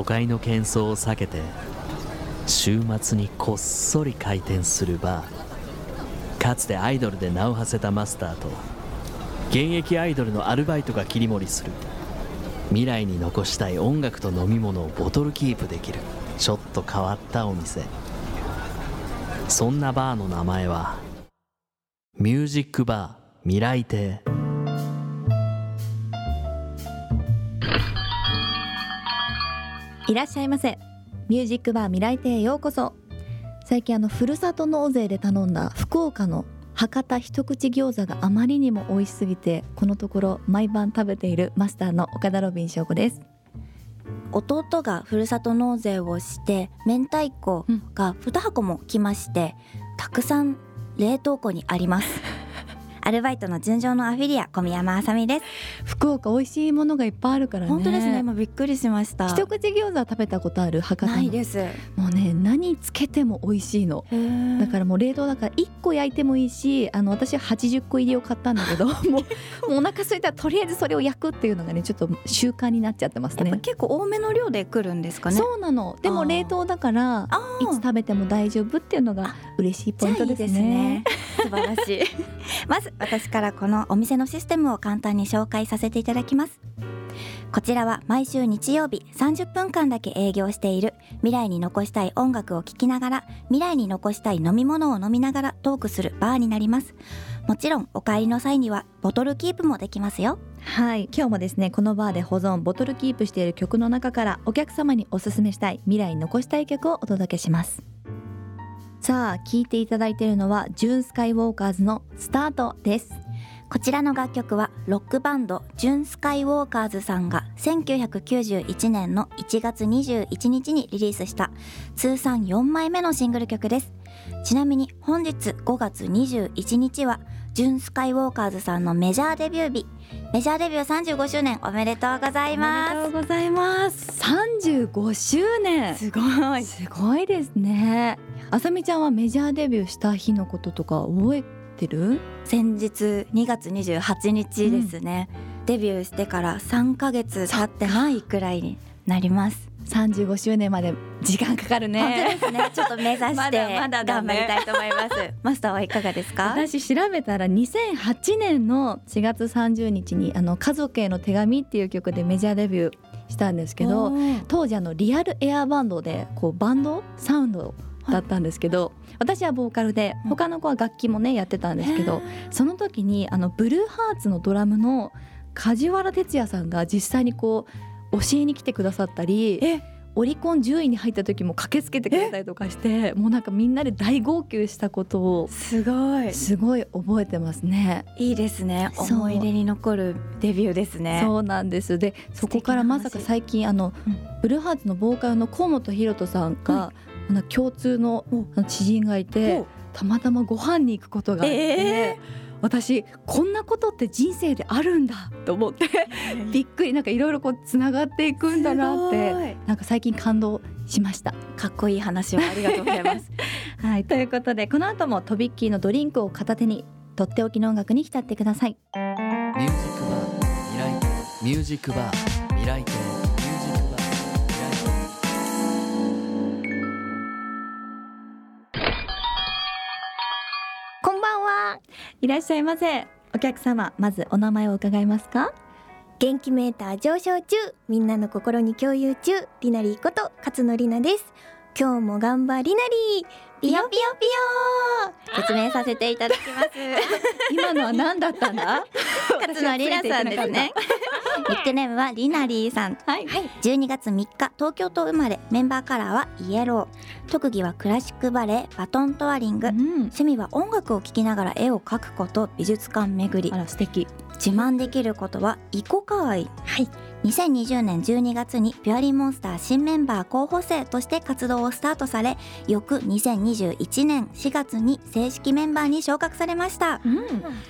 都会の喧騒を避けて週末にこっそり開店するバー。かつてアイドルで名を馳せたマスターと現役アイドルのアルバイトが切り盛りする未来に残したい音楽と飲み物をボトルキープできる。ちょっと変わったお店。そんなバーの名前はミュージックバー未来亭。いらっしゃいませ。ミュージックバー未来亭へようこそ。最近あのふるさと納税で頼んだ福岡の博多一口餃子があまりにも美味しすぎてこのところ毎晩食べているマスターの岡田ロビン翔子です。弟がふるさと納税をして明太子が2箱も来まして、たくさん冷凍庫にありますアルバイトの純情のアフィリア小宮山あさみです。福岡美味しいものがいっぱいあるからね。本当ですね。今びっくりしました。一口餃子食べたことある博多の。ないです。もうね何つけても美味しいの。だからもう冷凍だから1個焼いてもいいしあの私は80個入りを買ったんだけど もうもうお腹空いたらとりあえずそれを焼くっていうのがねちょっと習慣になっちゃってますね。結構多めの量で来るんですかね。そうなの。でも冷凍だからあいつ食べても大丈夫っていうのが嬉しいポイントですね。素晴らしい。まず私からこのお店のシステムを簡単に紹介させていただきます。こちらは毎週日曜日30分間だけ営業している未来に残したい音楽を聴きながら未来に残したい飲み物を飲みながらトークするバーになります。もちろんお帰りの際にはボトルキープもできますよ。はい。今日もですねこのバーで保存ボトルキープしている曲の中からお客様におすすめしたい未来に残したい曲をお届けします。さあ聴いていただいているのはジュンスカイウォーカーズのスタートです。こちらの楽曲はロックバンドジュン・スカイウォーカーズさんが1991年の1月21日にリリースした通算4枚目のシングル曲です。ちなみに本日5月21日はジュン・スカイウォーカーズさんのメジャーデビュー日。メジャーデビュー35周年おめでとうございおめまでとうございます。35周年。すすごい。すごいですねあさみちゃんはメジャーデビューした日のこととか覚えてる？先日2月28日ですね、デビューしてから3ヶ月経ってないくらいになります。35周年まで時間かかる本当ねですね。ちょっと目指してまだ頑張ねりたいと思います。マスターはいかがですか？私調べたら2008年の4月30日にあの家族への手紙っていう曲でメジャーデビューしたんですけど当時あのリアルエアバンドでこうバンド？サウンドだったんですけど、私はボーカルでうん。他の子は楽器もねやってたんですけどその時にあのブルーハーツのドラムの梶原哲也さんが実際にこう教えに来てくださったりえ。オリコン10位に入った時も駆けつけてくれたりとかしてもうなんかみんなで大号泣したことをすごい。すごい覚えてますね。いいですね。思い出に残るデビューですね。そうなんです。でそこからまさか最近あの、うん。ブルーハーツのボーカルの河本大翔さんが、共通の知人がいてたまたまご飯に行くことがあって、え私こんなことって人生であるんだ。と思って。びっくり。なんかいろいろこうつながっていくんだなってなんか最近感動しました。かっこいい話をありがとうございます。はい。ということでこの後もとびっきりのドリンクを片手にとっておきの音楽に浸ってください。ミュージックバー未来。亭ミュージックバー未来亭いらっしゃいませ。お客様まずお名前を伺いますか？元気メーター上昇中みんなの心に共有中りなりこと勝野里奈です。今日も頑張りなり。ピヨピヨピヨ。説明させていただきます。今のは何だったんだ？勝野里奈さんですね。ニックネームはリナリーさん。はい、12月3日東京都生まれ。メンバーカラーはイエロー。特技はクラシックバレエバトントワリング、うん、趣味は音楽を聴きながら絵を描くこと。美術館巡り。あら素敵自慢できることはイコカワイ。はい。2020年12月にピュアリーモンスター新メンバー候補生として活動をスタートされ翌2021年4月に正式メンバーに昇格されました。うん。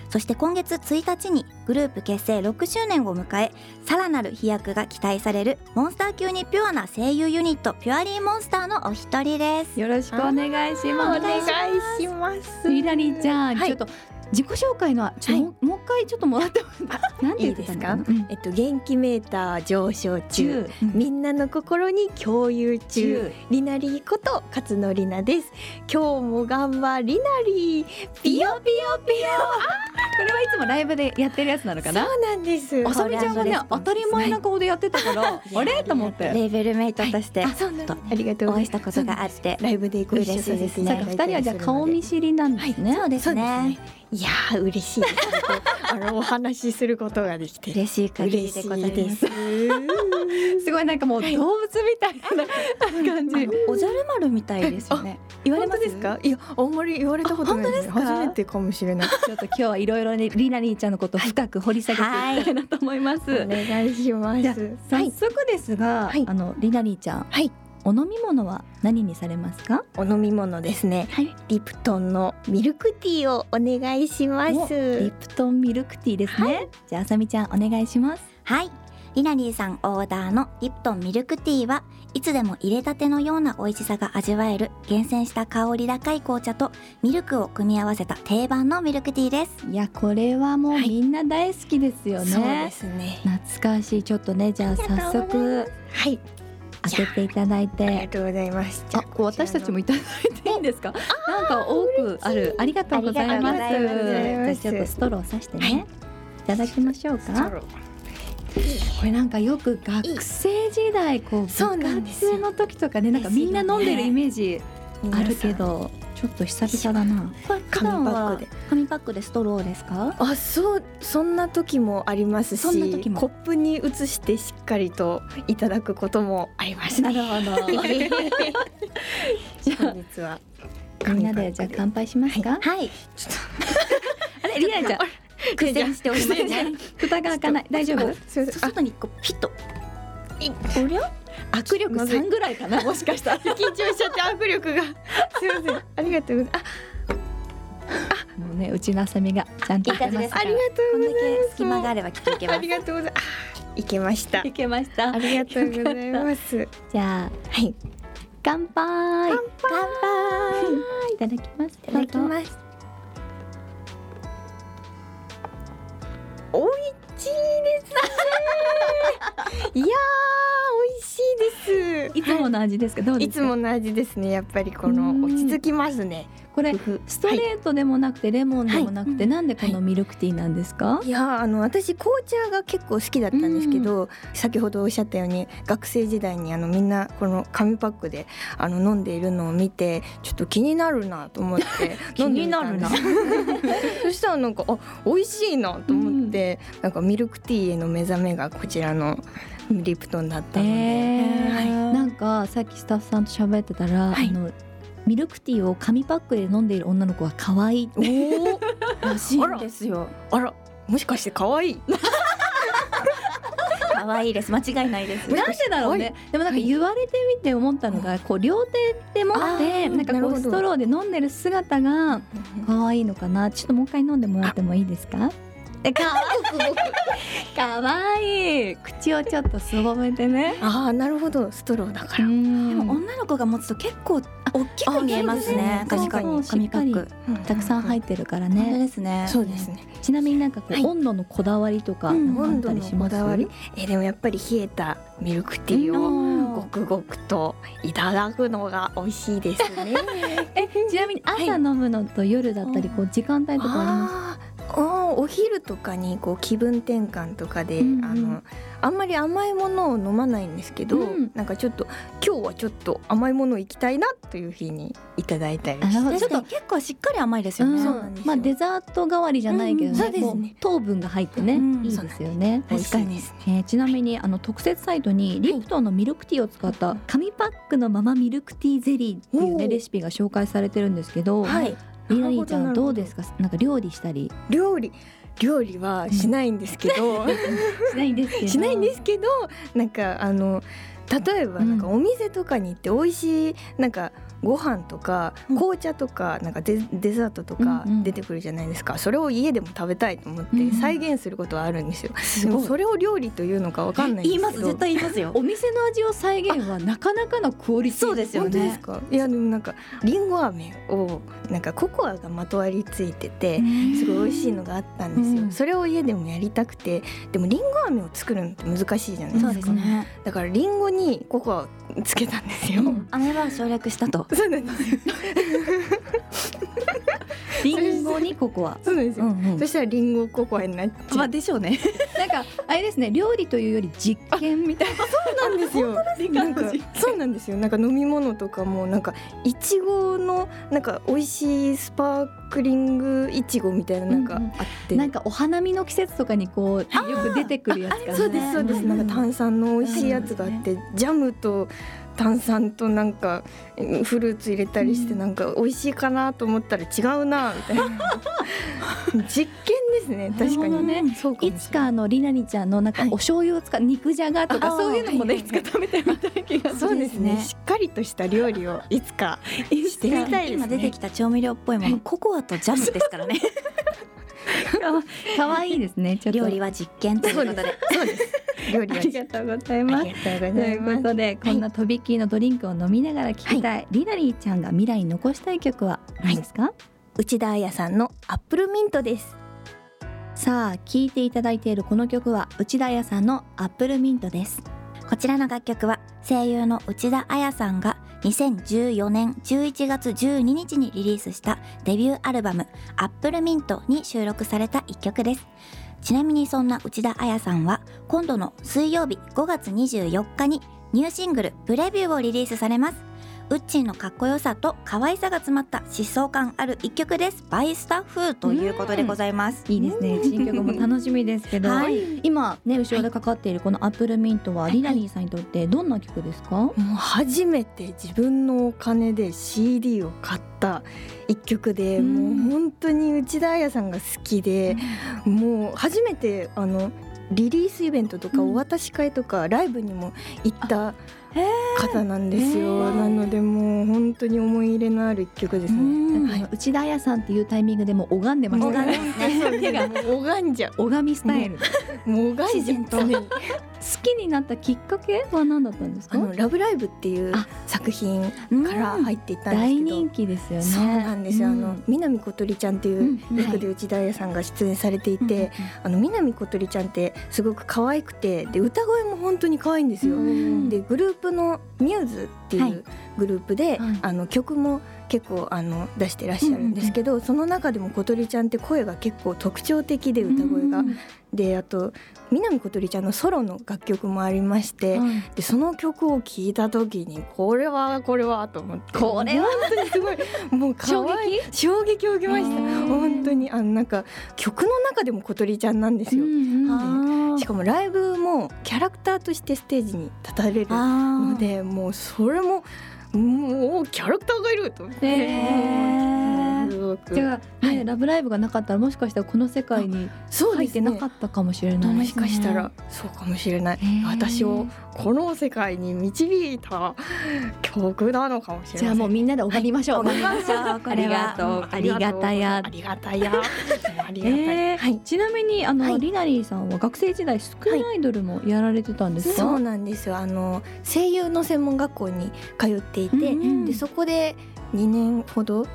そして今月1日にグループ結成6周年を迎えさらなる飛躍が期待されるモンスター級にピュアな声優ユニットピュアリーモンスターのお一人です。よろしくお願いします。お願いします。リラリーちゃん、はい。ちょっと自己紹介のちょっともう,、一回ちょっともらってもなんていいです えっと元気メーター上昇中。みんなの心に共有中。りなりこと勝野りなです。今日も頑張りなり。ピヨピヨピヨ。これはいつもライブでやってるやつなのかな？そうなんです。あさみちゃんがね当たり前な顔でやってたからあれ？と思って。レーベルメイトとして。あそうなんだありがとうお会いしたことがあって。ライブでご一緒ですね。二人はじゃあ顔見知りなんですね、そうですねいやー嬉しい。あのお話しすることができて。嬉しい限りでございます。す。すごいなんかもう動物みたいな 感じ。おじゃる丸みたいですよね。言われます？か？いやあんまり言われたことない。です初めてかもしれない。ちょっと今日はいろいろねリナリーちゃんのことを深く掘り下げていきたいなと思います、お願いします。早速ですが、はい。あのリナリーちゃん、はいお飲み物は何にされますか？お飲み物ですね。はい。リプトンのミルクティーをお願いしまおすリプトンミルクティーですね、じゃああさみちゃんお願いします。はい。リナリーさんオーダーのリプトンミルクティーはいつでも入れたてのような美味しさが味わえる厳選した香り高い紅茶とミルクを組み合わせた定番のミルクティーです。いやこれはもうはいみんな大好きですよね、そうですね。懐かしい。ちょっとねじゃあ早速。はい開けていただいありがてとうございます。じゃあこう私たちもいただいていいんですか？なんか多くある。ありがとうございます。じゃあちょっとストローさしてね、はい。い、ただきましょうか。これなんかよく学生時代こう部活の時とかねなんかみんな飲んでるイメー。ジあるけどちょっと久々だな。これ紙パックで。紙パックでストローですか？あそうそんな時もありますしそんな時も。コップに移してしっかりといただくこともありますね。るほど。本日は。あみんなでじゃあ乾杯しますか、はい。あれリナちゃん。苦戦しておりますね蓋が開かない。大丈夫？外にこうピッと。おりゃ？握力まずい。3ぐらいかな もしかしたら。緊張しちゃって握力が。すいません。ありがとうございます。もうねうちのあさみがちゃんといい感じですあありがとうんございます。け隙間があればきっといけます。ありがとうございますあいけました。いけました。ありがとうございます。じゃあはい。乾杯。乾杯。いただきます。いただきます。おいしいですね。いやー美味しいです。いつもの味ですか？どうですか？い。つもの味ですねやっぱりこのうん。落ち着きますね。これストレートでもなくてレモンでもなくて、はいなんでこのミルクティーなんですか、い。やーあの私紅茶が結構好きだったんですけど、先ほどおっしゃったように学生時代にあのみんなこの紙パックであの飲んでいるのを見てちょっと気になるなと思って 飲んでみたんです。そしたらなんかあ美味しいなと思って、なんかミルクティーへの目覚めがこちらのリプトンだったので、えーはい。なんかさっきスタッフさんと喋ってたら、はい。あのミルクティーを紙パックで飲んでいる女の子は可愛い。おお らしいんですよ。あら。もしかして可愛い？可愛いです。間違いないです。なんでだろうね。でもなんか言われてみて思ったのが、こう両手で持あってー。なんかこうストローで飲んでる姿が可愛いのかな。ちょっともう一回飲んでもらってもいいですか？えかわ かわいい。口をちょっとすぼめてね。ああなるほど。ストローだから、でも女の子が持つと結構大きく見えますね。確かに。そう紙パック。たくさん入ってるから本当ねですね。そうですね。ちなみになんか温度のこだわりとかあったりします？温度のこだわり？えでもやっぱり冷えたミルクティーをごくごくといただくのが美味しいですね。えちなみに朝飲むのと夜だったりこう時間帯とかあります？あーあーお昼とかにこう気分転換とかで、うんうん。あのあんまり甘いものを飲まないんですけど、うん。なんかちょっと今日はちょっと甘いもの行きたいなという日にいただいたりして。あなるほど。確かに結構しっかり甘いですよね、うん。そうなんですよ。まあデザート代わりじゃないけどね,、うんそうですね。糖分が入ってね、うん。いいですよね。美味しい。ですね。えーちなみにあの特設サイトにリプトンのミルクティーを使った紙パックのままミルクティーゼリーっていうねレシピが紹介されてるんですけど、はい、リナリーちゃん。どうですか？なんか料理したり？料理料理は しないんですけど、しないんですけど。しないんですけどなんかあの例えばなんかお店とかに行って美味しいなんかご飯とかうん。紅茶とかなんかデデザートとかうんうん。出てくるじゃないですか、それを家でも食べたいと思っうんうん。て再現することはあるんですよ、すごい。でもそれを料理というのかわかんないん言います絶対言いますよ。お店の味を再現はなかなかのクオリティ。そうですよね。いやでもなんかりんご飴をなんかココアがまとわりついててすごい美味しいのがあったんですよ、うん。それを家でもやりたくてでもりんご飴を作るのって難しいじゃないですか。ね。だからりんごにココアをつけたんですよ、うん。飴は省略したとそうなんです。よリンゴにココア。そうなんですよ、うんうん。そしたらりんごココアになっちゃう、まあでしょうね。なんかあれですね料理というより実験みたいな。そうなんですよ。なんかそうなんですよ。なんか飲み物とかもなんかいちごのなんか美味しいスパークリングいちごみたいななんかうん。うんあって、なんかお花見の季節とかにこうよく出てくるやつかなそうですそうです、んなんか炭酸の美味しいやつがあって、ジャムと炭酸となんかうんフルーツ入れたりしてうん。なんか美味しいかなと思ったら違うなみたいな。実験ですね確かにそうかもしれない。いつかあのりなりちゃんのなんかはい。お醤油を使う肉じゃがとかそういうのもねはい。いつか食べてみたい気がするそうですね。ね しっかりとした料理をいつかしてみたいね。今出てきた調味料っぽいものココアとジャムですからね。可愛いですね料理は実験ということで。そうです料理あはりがとうございあますとうごということでこんなとびっきりのドリンクを飲みながら聞きたい、りなりーちゃんが未来に残したい曲は何ですか、内田彩さんのアップルミントです。さあ聴いていただいているこの曲は内田彩さんのアップルミントです。こちらの楽曲は声優の内田彩さんが2014年11月12日にリリースしたデビューアルバム「アップルミント」に収録された一曲ですちなみにそんな内田彩さんは今度の水曜日5月24日にニューシングル「プレビュー」をリリースされます。ウッチーのかっこよさと可愛さが詰まった疾走感ある一曲です。バイスタッフということでございます。いいですね。新曲も楽しみですけど、はい。今ね後ろでかかっているこのアップルミントはリナリーさんにとってどんな曲ですか、もう初めて自分のお金で CD を買った一曲で、うん。もう本当に内田彩さんが好きで、もう初めてあのリリースイベントとかうん。お渡し会とかライブにも行った方なんですへよ。ー。なのでもう本当に思い入れのある一曲ですね。はい。内田彩さんっていうタイミングでもう拝んでまし 拝んじゃう。拝みスタイル。もう拝んじゃう。自然と。好きになったきっかけは何だったんですか？あのラブライブっていうあ。作品うん。から入っていったんです大けど。人気ですよね。そうなんですよ、あのうん。南小鳥ちゃんっていううん。役で内田彩さんが出演されていて、あの南小鳥ちゃんってすごく可愛くてで歌声も本当に可愛いんですよ。うん。でグループのミューズっていはい。うグループで、はい。あの曲も結構あの出してらっしゃるんですけど、その中でも小鳥ちゃんって声が結構特徴的で歌声が。うんであと南小鳥ちゃんのソロの楽曲もありまして、はい。でその曲を聴いた時にこれはこれはと思って。これは本当にすごいもう可愛い。衝撃を受けました。うん。本当にあのなんか曲の中でも小鳥ちゃんなんですよ、うんうん。しかもライブもキャラクターとしてステージに立たれるのでもうそれももうキャラクターがいると思って、えー。く。じゃあ、ねラブライブがなかったらもしかしたらこの世界に入ってなかったかもしれないもしかしたらそうかもしれない。私をこの世界に導いた曲なのかもしれないじゃあもうみんなで拝みましょう、拝みましょう。これは。ありがとう。ありがたや。ありがたや。ありがたい、えーはい。ちなみにあの、はい。リナリーさんは学生時代スクールアイドルもやられてたんですか、そうなんですよ。あの声優の専門学校に通っていて、うんうん。でそこで2年ほど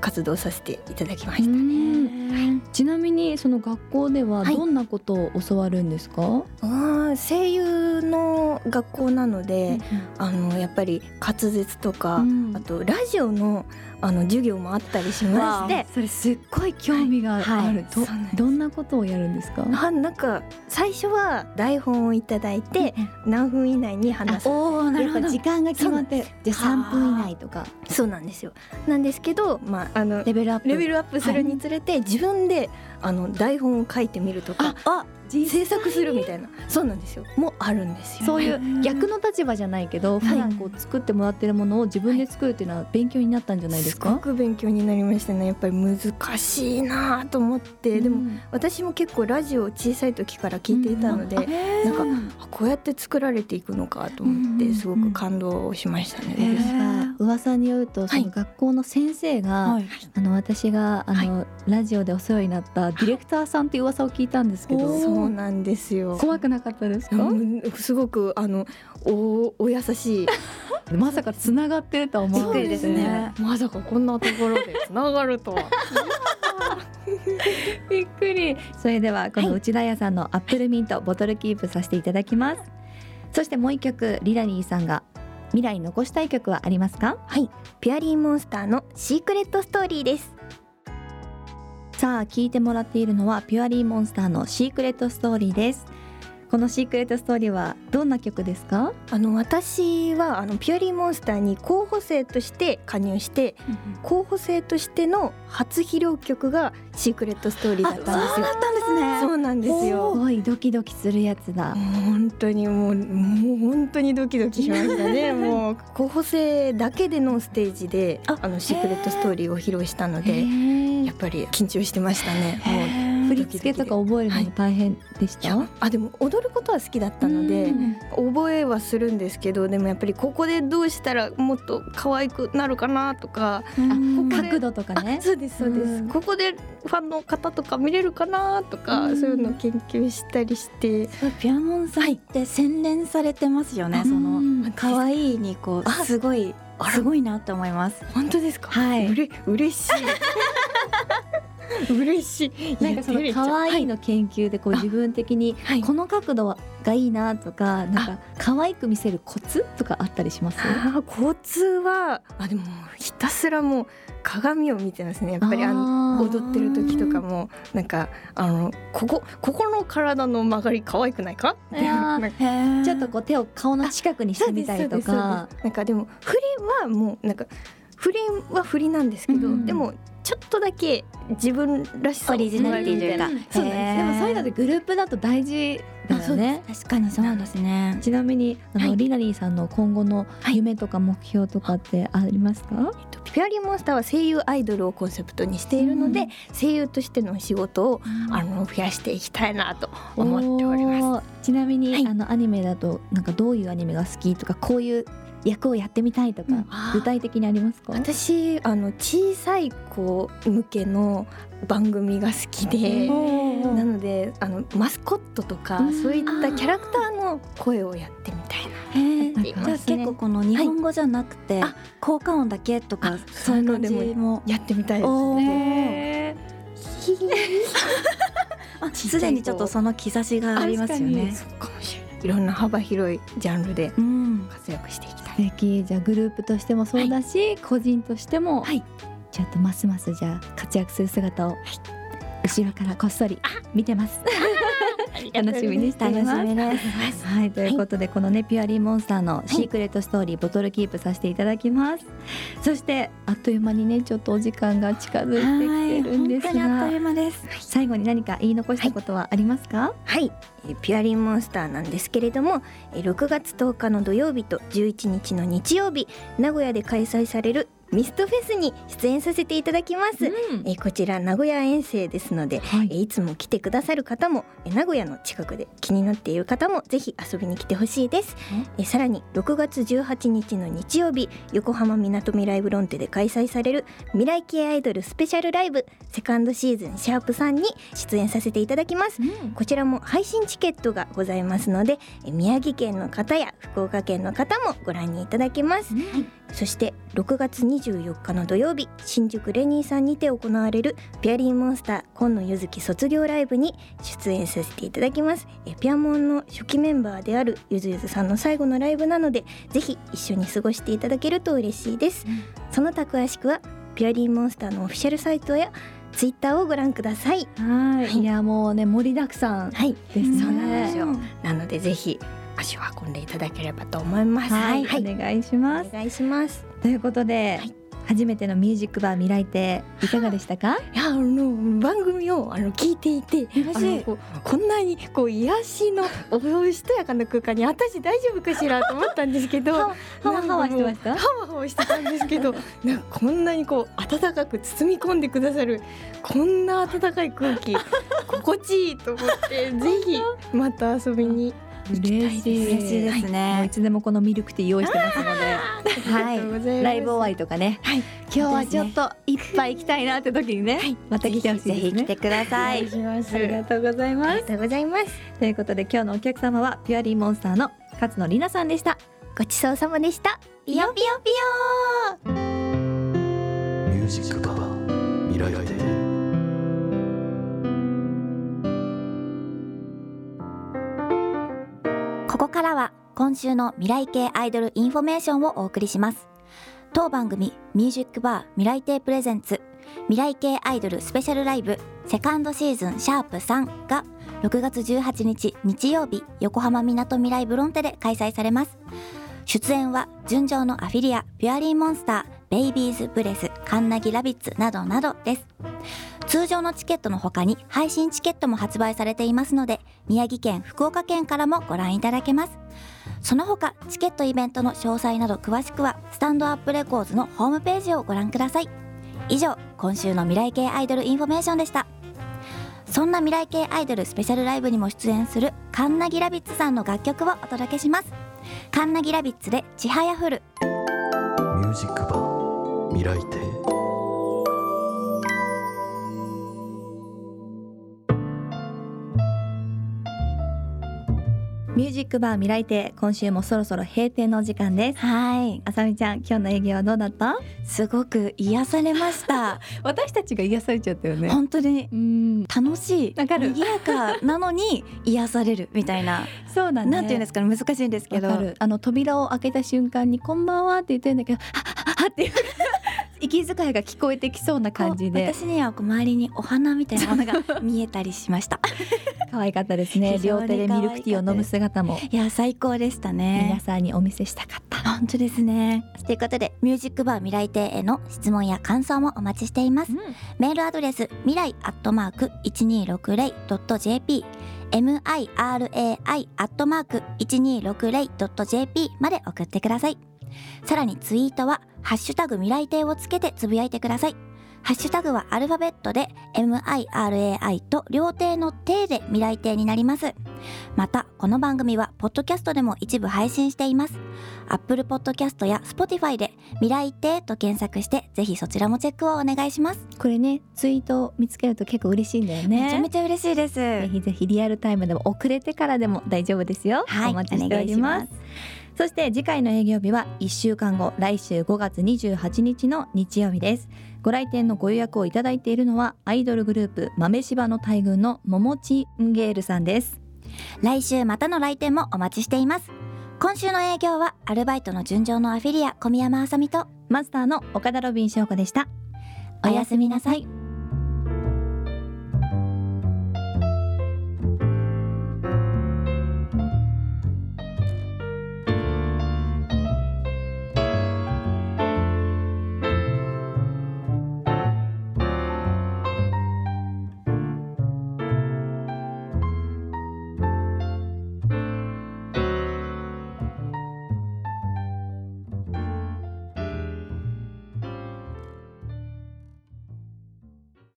活動させていただきました、うん。ちなみにその学校でははい。どんなことを教わるんですか、あー声優の学校なので、あのやっぱり滑舌とか、うん。あとラジオのあの授業もあったりしましてそれすっごい興味がある、はい。どそうなんです。どんなことをやるんですか？あなんか最初は台本をいただいて何分以内に話す。おおなるほど。時間が決まってじゃあ。3分以内とか。そうなんですよ。なんですけど、まあ、あのレベルアップ。レベルアップするにつれて、自分であの台本を書いてみるとか。あ制作するみたいな。そうなんですよ。もうあるんですよ。そういう逆の立場じゃないけど、普段こう作ってもらってるものを自分で作るっていうのは勉強になったんじゃないですか？すごく勉強になりましたね。やっぱり難しいなと思って、でもうん私も結構ラジオを小さい時から聞いていたので、なんかあこうやって作られていくのかと思ってすごく感動しましたね。へー。ですが噂によるとその学校の先生が、はい。あの私があの、ラジオでお世話になったディレクターさんっていう噂を聞いたんですけど、そうなんですよ。怖くなかったですか？うんすごくあのおお優しい まさかつながってるとは思わなびっくりですねまさかこんなところでつながるとは。びっくりそれではこの内田彩さんのアップルミントボトルキープさせていただきますそしてもう一曲りなりーさんが未来に残したい曲はありますか？はい、ピュアリーモンスターのシークレットストーリーです。さあ聞いてもらっているのはピュアリーモンスターのシークレットストーリーです。このシークレットストーリーはどんな曲ですか？あの私はあのピュアリーモンスターに候補生として加入して候補生としての初披露曲がシークレットストーリーだったんですよ。ったんですね。そうなんですすよ。ごいドキドキするやつだ。本当にもうもう本当にドキドキしましたね。もう候補生だけでのステージであのシークレットストーリーを披露したので、やっぱり緊張してましたね。もう振り付けとか覚えるのも大変でした、いやあでも踊ることは好きだったので覚えはするんですけどでもやっぱりここでどうしたらもっと可愛くなるかなとか角度とかね。あそうですそうです、うん。ここでファンの方とか見れるかなとか、うん。そういうのを研究したりして。ピアモンさんって洗練されてますよね、うんその可愛いにこうあすごいすごいなって思います。本当ですか？はい。うれ嬉しい 嬉しい。なんかその可愛いの研究でこうあ自分的にはい。この角度がいいなとかなんか可愛く見せるコツとかあったりします？あー交通はあでもひたすらもう鏡を見てますね。やっぱりあの踊ってる時とかも。なんかあのここここの体の曲がり可愛くないか？いやー。なんか。ちょっとこう手を顔の近くにしてみたりとか。なんかでも振りはもうなんか振りは振りなんですけど、うん。でもちょっとだけ自分らしさをオリジナリティというか。そうです。でもそういうのでグループだと大事だよね。確かにそうですね。ちなみにあの、はい。リナリーさんの今後の夢とか目標とかってありますか、えっとピュアリーモンスターは声優アイドルをコンセプトにしているので、うん。声優としての仕事をあの増やしていきたいなと思っております。ちなみに、はい。あのアニメだとなんかどういうアニメが好きとかこういう役をやってみたいとか、うん。具体的にありますか？私あの小さい子向けの番組が好きで。なのであのマスコットとかうん。そういったキャラクターの声をやってみたいな。じゃあ結構この日本語じゃなくて、あ効果音だけとかあそういうのもやってみたいですおね。あすでにちょっとその兆しがありますよね。い。い。ろんな幅広いジャンルでうん、活躍していき。素敵じゃあグループとしてもそうだし、個人としても、はい。ちょっとますますじゃあ活躍する姿を、後ろからこっそり見てます 楽しみにしています。楽しみです。はいということで、このねピュアリーモンスターのシークレットストーリー、ボトルキープさせていただきます。そしてあっという間にねちょっとお時間が近づいてきてるんですはい本当にあっがという間です。最後に何か言い残したことはありますか、はい、えーピュアリンモンスターなんですけれどもえー6月10日の土曜日と11日の日曜日名古屋で開催されるミストフェスに出演させていただきます、えーこちら名古屋遠征ですので、はい。えーいつも来てくださる方もえー名古屋の近くで気になっている方もぜひ遊びに来てほしいです。え？ーさらに6月18日の日曜日横浜みなとみらいブロンテで開催される未来系アイドルスペシャルライブセカンドシーズンシャープさんに出演させていただきます。こちらも配信チケットがございますのでえ宮城県の方や福岡県の方もご覧にいただけます、そして6月24日の土曜日新宿レニーさんにて行われるピュアリーモンスター今野ゆずき卒業ライブに出演させていただきます。えピュアモンの初期メンバーであるゆずゆずさんの最後のライブなのでぜひ一緒に過ごしていただけると嬉しいです、その他詳しくはピュアリーモンスターのオフィシャルサイトやツイッターをご覧ください。はい、はい。いやもうね盛りだくさん。はい。ですね。そうなんですよ。なのでぜひ足を運んでいただければと思います。はい、はい、お願いします。お願いします。ということで、はい。初めてのミュージックバー未来亭いかがでしたか？いやあの番組をあの聞いていてあのこうこんなにこう癒しのおしとやかな空間に私大丈夫かしらと思ったんですけどはわはわしてました？ハワハワしてたんですけど なんかこんなにこう温かく包み込んでくださるこんな温かい空気心地いいと思って ぜひまた遊びに嬉しい。嬉しいですもうねい。つでもこのミルクティー用意してますので。はい。ライブ終わりとかね、はい。今日はちょっと一杯行きたいなって時にね、また来てほしいぜですね。ひ来てください。お願いします。ありがとうございます。ありがとうございます。ということで今日のお客様はピュアリーモンスターの勝野里奈さんでした。ごちそうさまでした。ピヨピヨピヨミュージックバー未来亭からは今週の未来系アイドルインフォメーションをお送りします。当番組ミュージックバー未来亭プレゼンツ未来系アイドルスペシャルライブセカンドシーズンシャープ3が6月18日日曜日横浜みなとみらいブロンテで開催されます。出演は純情のアフィリアピュアリーモンスターベイビーズブレスカンナギラビッツなどなどです。通常のチケットの他に配信チケットも発売されていますので宮城県福岡県からもご覧いただけます。その他チケットイベントの詳細など詳しくはスタンドアップレコーズのホームページをご覧ください。以上今週の未来系アイドルインフォメーションでした。そんな未来系アイドルスペシャルライブにも出演するカンナギラビッツさんの楽曲をお届けします。カンナギラビッツで「ちはやふる」ミュージックバー。未来亭？ミュージックバー未来亭今週もそろそろ閉店のお時間です。はい。あさみちゃん今日の営業はどうだった？すごく癒されました。私たちが癒されちゃったよね。本当にうん。楽しいわかる。賑やかなのに 癒されるみたいな、そうだね。なんていうんですかね難しいんですけど。あの扉を開けた瞬間にこんばんはって言ってるんだけどはっはっはっていう息遣いが聞こえてきそうな感じで。私にはこう周りにお花みたいなものが見えたりしました。可愛かったですね。両手でミルクティーを飲む姿も。いや最高でしたね。皆さんにお見せしたかった。本当ですね。ということでミュージックバー未来亭への質問や感想もお待ちしています。メールアドレス未来アットマーク 1260.jp mirai アットマーク 1260.jp まで送ってください。さらにツイートはハッシュタグ未来亭をつけてつぶやいてください。ハッシュタグはアルファベットで MIRAI と両亭の亭で未来亭になります。またこの番組はポッドキャストでも一部配信しています。Apple Podcast や Spotify で未来亭と検索してぜひそちらもチェックをお願いします、これねツイートを見つけると結構嬉しいんだよね。めちゃめちゃ嬉しいです。ぜひぜひリアルタイムでも遅れてからでも大丈夫ですよ、はいお待ちしておりますそして次回の営業日は1週間後来週5月28日の日曜日です。ご来店のご予約をいただいているのはアイドルグループ豆柴の大群の桃地ンゲールさんです。来週またの来店もお待ちしています。今週の営業はアルバイトの純情のアフィリア小宮山あさみとマスターの岡田ロビン翔子でした。おやすみなさい